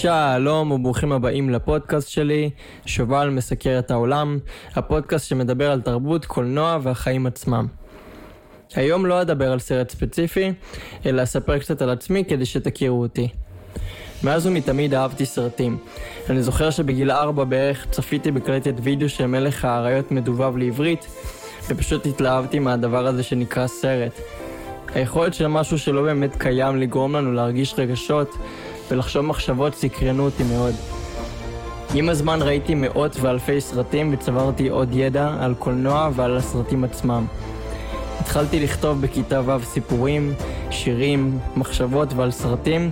שלום וברוכים הבאים לפודקאסט שלי, שובל מסקר את העולם, הפודקאסט שמדבר על תרבות, קולנוע והחיים עצמם. היום לא אדבר על סרט ספציפי, אלא אספר קצת על עצמי כדי שתכירו אותי. מאז ומתמיד אהבתי סרטים. אני זוכר שבגיל ארבע בערך צפיתי בקלטת וידאו של מלך האריות מדובב לעברית, ופשוט התלהבתי מהדבר הזה שנקרא סרט. היכולת של משהו שלא באמת קיים לגרום לנו להרגיש רגשות ולחשוב מחשבות סקרנו אותי מאוד. עם הזמן ראיתי מאות ואלפי סרטים וצברתי עוד ידע על קולנוע ועל הסרטים עצמם. התחלתי לכתוב בכיתה ו' סיפורים, שירים, מחשבות ועל סרטים,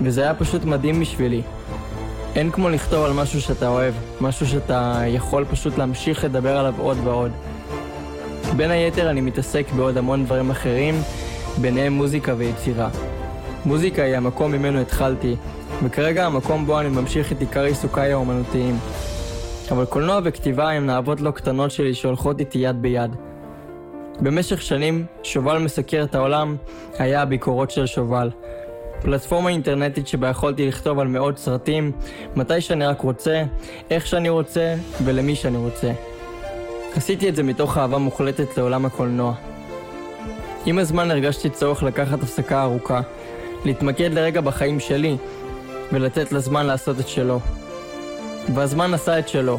וזה היה פשוט מדהים בשבילי. אין כמו לכתוב על משהו שאתה אוהב, משהו שאתה יכול פשוט להמשיך לדבר עליו עוד ועוד. בין היתר אני מתעסק בעוד המון דברים אחרים, ביניהם מוזיקה ויצירה. מוזיקה היא המקום ממנו התחלתי, וכרגע המקום בו אני ממשיך את עיקר עיסוקיי האומנותיים. אבל קולנוע וכתיבה הם נאוות לא קטנות שלי שהולכות איתי יד ביד. במשך שנים, שובל מסקר את העולם היה הביקורות של שובל. פלטפורמה אינטרנטית שבה יכולתי לכתוב על מאות סרטים, מתי שאני רק רוצה, איך שאני רוצה ולמי שאני רוצה. עשיתי את זה מתוך אהבה מוחלטת לעולם הקולנוע. עם הזמן הרגשתי צורך לקחת הפסקה ארוכה, להתמקד לרגע בחיים שלי, ולתת לזמן לעשות את שלו. והזמן עשה את שלו,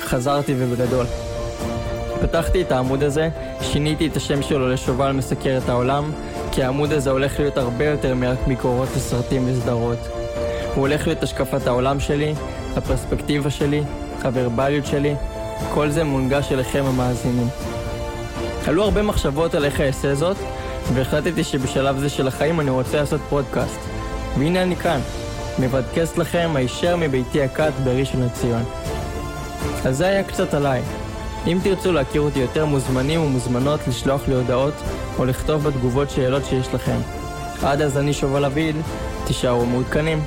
חזרתי ובגדול. פתחתי את העמוד הזה, שיניתי את השם שלו לשובל מסקר את העולם, כי העמוד הזה הולך להיות הרבה יותר מרק ביקורות לסרטים וסדרות. הוא הולך להיות השקפת העולם שלי, הפרספקטיבה שלי, הוורבליות שלי, כל זה מונגש אליכם המאזינים. עלו הרבה מחשבות על איך אעשה זאת, והחלטתי שבשלב זה של החיים אני רוצה לעשות פודקאסט. והנה אני כאן, מבדקסט לכם הישר מביתי הקט בראשון לציון. אז זה היה קצת עליי. אם תרצו להכיר אותי יותר מוזמנים ומוזמנות לשלוח לי הודעות או לכתוב בתגובות שאלות שיש לכם. עד אז אני שובל אביד, תישארו מעודכנים.